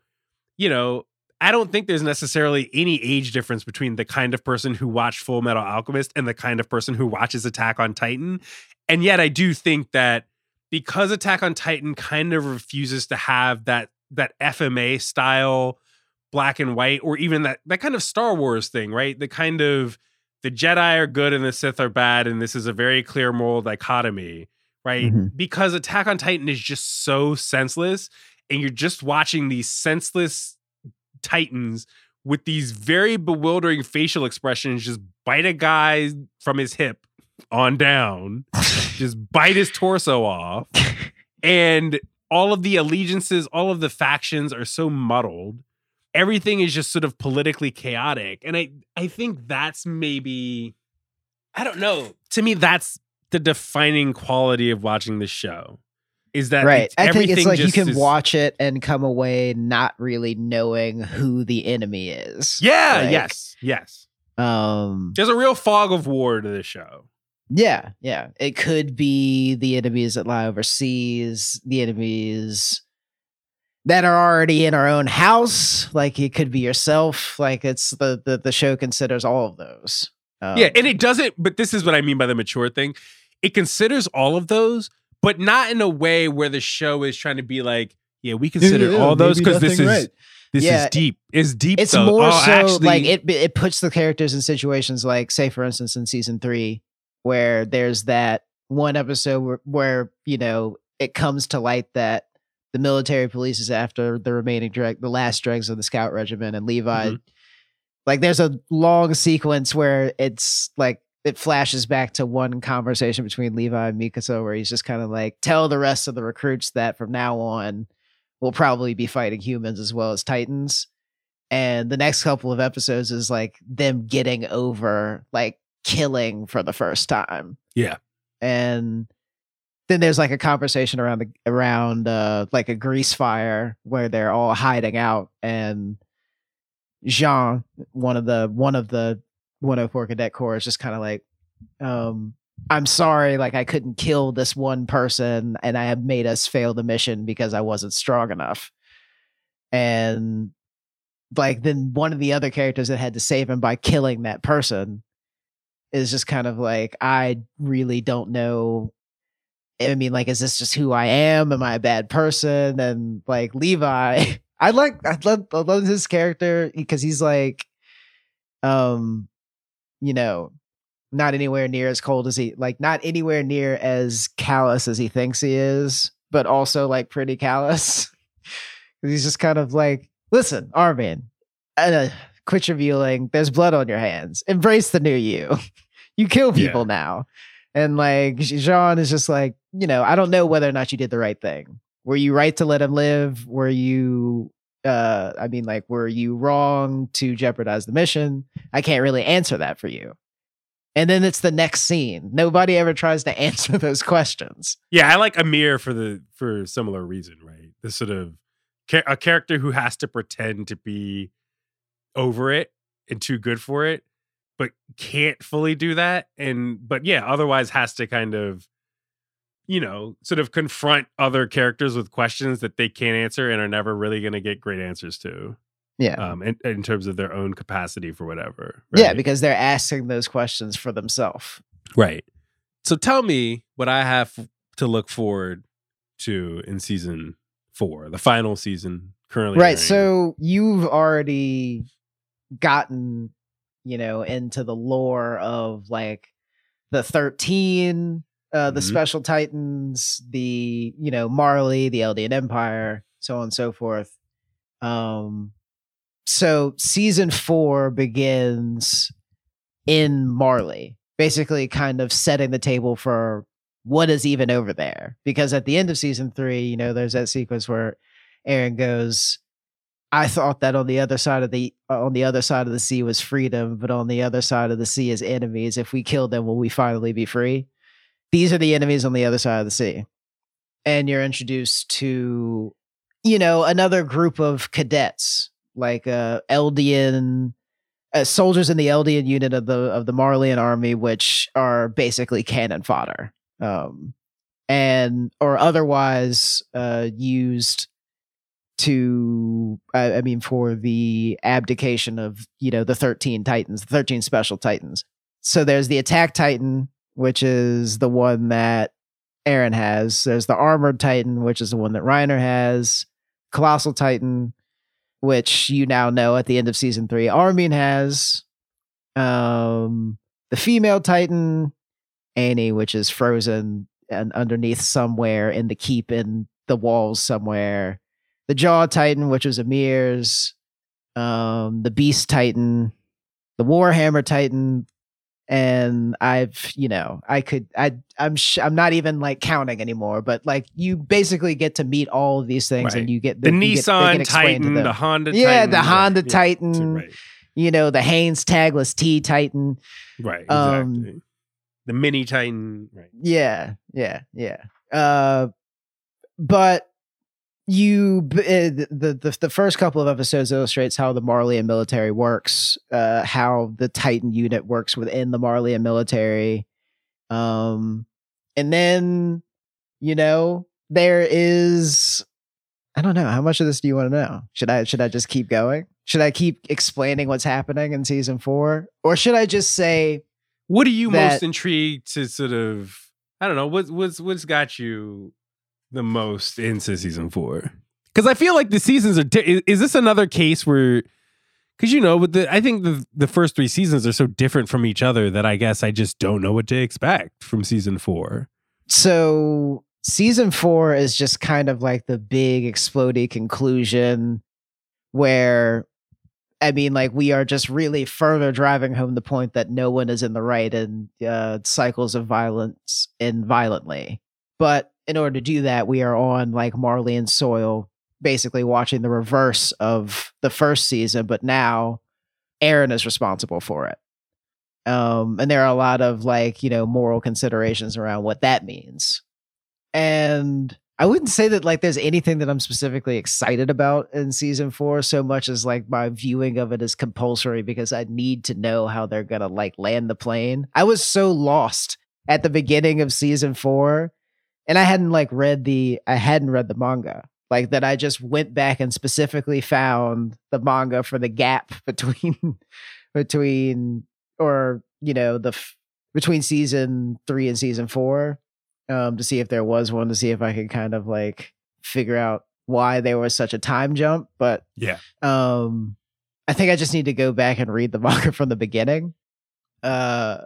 you know, I don't think there's necessarily any age difference between the kind of person who watched Full Metal Alchemist and the kind of person who watches Attack on Titan. And yet I do think that because Attack on Titan kind of refuses to have that that FMA style black and white or even that that kind of Star Wars thing, right? The kind of the Jedi are good and the Sith are bad and this is a very clear moral dichotomy, right? Mhm. Because Attack on Titan is just so senseless and you're just watching these senseless titans with these very bewildering facial expressions just bite a guy from his hip on down just bite his torso off. And all of the allegiances all of the factions are so muddled. Everything is just sort of politically chaotic. And i i think that's maybe i don't know. To me that's the defining quality of watching the show is that right. it's- i think it's like you can is- watch it and come away not really knowing who the enemy is. Yeah Like, yes yes. um there's a real fog of war to the show. Yeah yeah. It could be the enemies that lie overseas the enemies that are already in our own house. Like it could be yourself. Like it's the the, the show considers all of those. Um, yeah and it doesn't but this is what i mean by the mature thing. It considers all of those but not in a way where the show is trying to be like yeah we consider yeah, all those because this is right. this Yeah, is deep is deep it's though. more Oh, so actually- like it it puts the characters in situations like say for instance in season three where there's that one episode where, where you know it comes to light that the military police is after the remaining dreg the last dregs of the scout regiment and levi Mhm. like there's a long sequence where it's like it flashes back to one conversation between Levi and Mikasa where he's just kind of like, tell the rest of the recruits that from now on we'll probably be fighting humans as well as titans. And the next couple of episodes is like them getting over like killing for the first time. Yeah. And then there's like a conversation around the around uh like a grease fire where they're all hiding out and Jean, one of the one of the 104 cadet corps is just kind of like um I'm sorry like I couldn't kill this one person and I have made us fail the mission because I wasn't strong enough. And like then one of the other characters that had to save him by killing that person is just kind of like I really don't know I mean, like, is this just who I am? Am I a bad person? And like Levi, I like I love I love his character because he's like, um, you know, not anywhere near as cold as he like, not anywhere near as callous as he thinks he is, but also like pretty callous. he's just kind of like, listen, Armin, uh, quit revealing. There's blood on your hands. Embrace the new you. you kill people Yeah. now. And like Jean is just like, you know, I don't know whether or not you did the right thing. Were you right to let him live? Were you uh I mean like were you wrong to jeopardize the mission? I can't really answer that for you. And then it's the next scene. Nobody ever tries to answer those questions. Yeah, I like Ymir for the for similar reason, right? This sort of a character who has to pretend to be over it and too good for it, but can't fully do that. And but yeah, otherwise has to kind of, you know, sort of confront other characters with questions that they can't answer and are never really going to get great answers to. Yeah. Um, in, in terms of their own capacity for whatever. Yeah, because they're asking those questions for themselves. Right. So tell me what I have to look forward to in season four, the final season currently. Right. airing. So you've already gotten, you know, into the lore of like the 13, uh, the Mhm. special titans, the, you know, Marley, the Eldian Empire, so on and so forth. Um so season 4 begins in Marley, basically kind of setting the table for what is even over there. Because at the end of season 3, you know, there's that sequence where Eren goes, I thought that on the other side of the uh, on the other side of the sea was freedom, but on the other side of the sea is enemies. If we kill them, will we finally be free? These are the enemies on the other side of the sea. And you're introduced to, you know, another group of cadets, like uh Eldian uh, soldiers in the Eldian unit of the of the Marleyan army, which are basically cannon fodder. Um and or otherwise uh used to I, I mean for the abdication of you know the 13 titans the 13 special titans so there's the attack titan which is the one that eren has. There's the armored titan which is the one that reiner has. Colossal titan which you now know at the end of season three armin has. Um the female titan annie which is frozen and underneath somewhere in the keep in the walls somewhere. The Jaw Titan, which was Ymir's, um, the Beast Titan, the Warhammer Titan, and I've, you know, I could, I, I'm, sh- I'm not even like counting anymore, but like you basically get to meet all of these things, Right. and you get the you Nissan get Titan, the Honda Yeah, Titan. the Honda yeah, Titan. Right. you know, the Haynes tagless T Titan. Right. Exactly. Um, the Mini Titan. Right. Yeah, yeah, yeah. Uh, but you uh, the, the the first couple of episodes illustrates how the Marleyan military works, uh, how the Titan unit works within the Marleyan military, um, and then you know there is. I don't know how much of this do you want to know. Should I should I just keep going? Should I keep explaining what's happening in season four, or should I just say What are you That- most intrigued to sort of? I don't know. What's what's what's got you the most into season four? Because I feel like the seasons are. Di- is, is this another case where? Because you know, with the I think the the first three seasons are so different from each other that I guess I just don't know what to expect from season four. so season four is just kind of like the big explodey conclusion where I mean, like we are just really further driving home the point that no one is in the right and uh, cycles of violence and violently. But in order to do that, we are on like Marleyan soil, basically watching the reverse of the first season. But now Eren is responsible for it. Um, and there are a lot of like, you know, moral considerations around what that means. And I wouldn't say that like there's anything that I'm specifically excited about in season four so much as like my viewing of it is compulsory because I need to know how they're gonna like land the plane. I was so lost at the beginning of season four, and I hadn't like read the I hadn't read the manga. Like that I just went back and specifically found the manga for the gap between between or you know the f- between season three and season four um, to see if there was one to see if I could kind of like figure out why there was such a time jump. But Yeah. um, I think I just need to go back and read the manga from the beginning. Uh,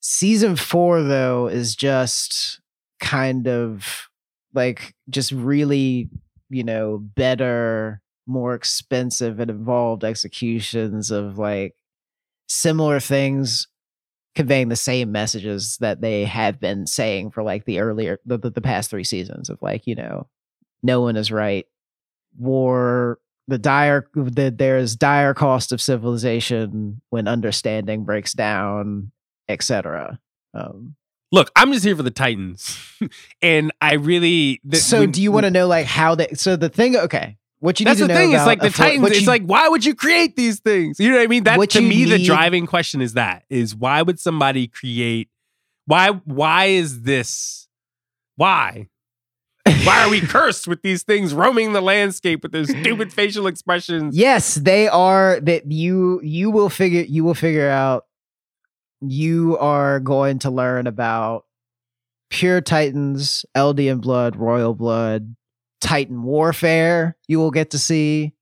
season four though is just kind of like just really you know better more expensive and involved executions of like similar things conveying the same messages that they have been saying for like the earlier the, the, past three seasons of like you know no one is right. War the dire the, there's dire cost of civilization when understanding breaks down etc um Look, I'm just here for the Titans, and I really. so when- do you want to know like how they so the thing okay what you That's need the to know thing. It's like the Titans. what It's like why would you create these things? You know what I mean? That What to you me, the driving question is that is why would somebody create? Why? Why is this? Why? Why are we cursed with these things roaming the landscape with their stupid facial expressions? Yes, they are that you you will figure you will figure out you are going to learn about pure titans, Eldian blood, royal blood, titan warfare you will get to see.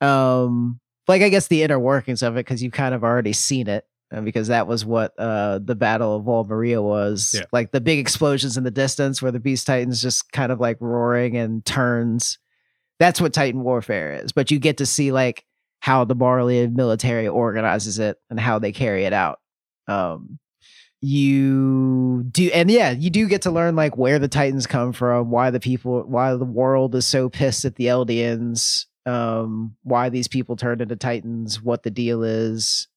Um like I guess the inner workings of it cuz you've kind of already seen it uh, because that was what uh the battle of Wall Maria was. Yeah. Like the big explosions in the distance where the beast titans just kind of like roaring and turns that's what Titan warfare is. But you get to see like how the Marleyan military organizes it and how they carry it out. Um, you do, and yeah, you do get to learn like where the Titans come from, why the people, why the world is so pissed at the Eldians, um, why these people turned into Titans, what the deal is.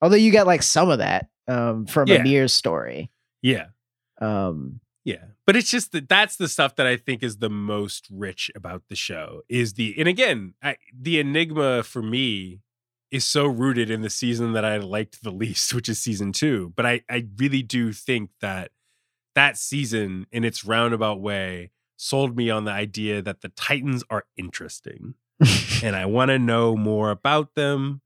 Although you get like some of that um, from Yeah. Ymir's story. Yeah, Um, yeah. But it's just that that's the stuff that I think is the most rich about the show. Is the and again, I, the enigma for me is so rooted in the season that I liked the least, which is season two. But I, I really do think that that season, in its roundabout way, sold me on the idea that the Titans are interesting and I want to know more about them.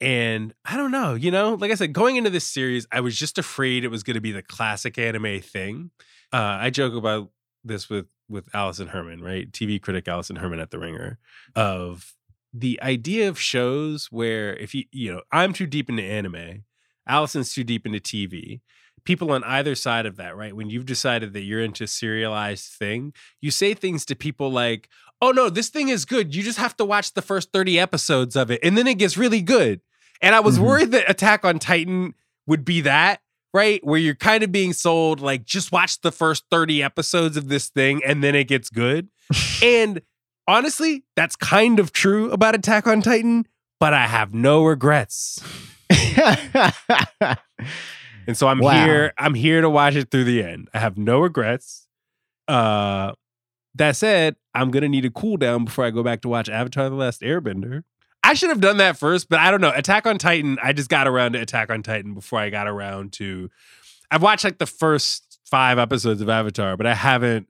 And I don't know, you know, like I said, going into this series, I was just afraid it was going to be the classic anime thing. Uh, I joke about this with with Alison Herman, right? TV critic Alison Herman at The Ringer, of the idea of shows where if you you know I'm too deep into anime, Alison's too deep into TV. People on either side of that, right? When you've decided that you're into serialized thing, you say things to people like, "Oh no, this thing is good. You just have to watch the first 30 episodes of it and then it gets really good." And I was Mhm. worried that Attack on Titan would be that, right? Where you're kind of being sold like just watch the first 30 episodes of this thing and then it gets good. and honestly, that's kind of true about Attack on Titan, but I have no regrets. And so I'm Wow. here. I'm here to watch it through the end. I have no regrets. Uh, that said, I'm gonna need a cool down before I go back to watch Avatar: The Last Airbender. I should have done that first, but I don't know. Attack on Titan. I just got around to Attack on Titan before I got around to. I've watched like the first five episodes of Avatar, but I haven't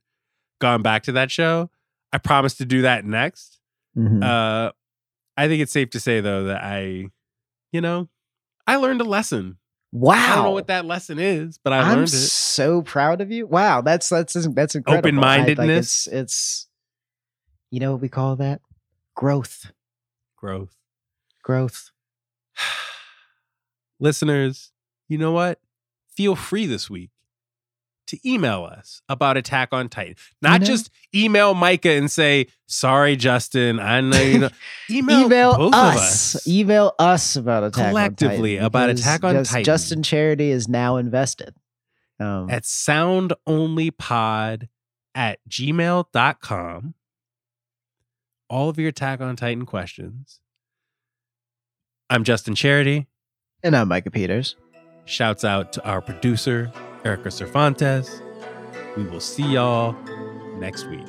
gone back to that show. I promise to do that next. Mhm. Uh, I think it's safe to say though that I, you know, I learned a lesson. wow. I don't know what that lesson is, but I I'm learned it. so proud of you. Wow, that's that's that's incredible. Open-mindedness. it's, it's you know what we call that? Growth. Growth. Growth. Listeners, you know what? Feel free this week. To email us about Attack on Titan. Not just email Micah and say, sorry, Justin. I know you know. Email, email us. us. Email us about Attack Collectively on Titan Collectively about Attack on just- Titan. Justin Charity is now invested. Um, at soundonlypod at gmail.com. All of your Attack on Titan questions. I'm Justin Charity. and I'm Micah Peters. Shouts out to our producer, Erica Cervantes. We will see y'all next week.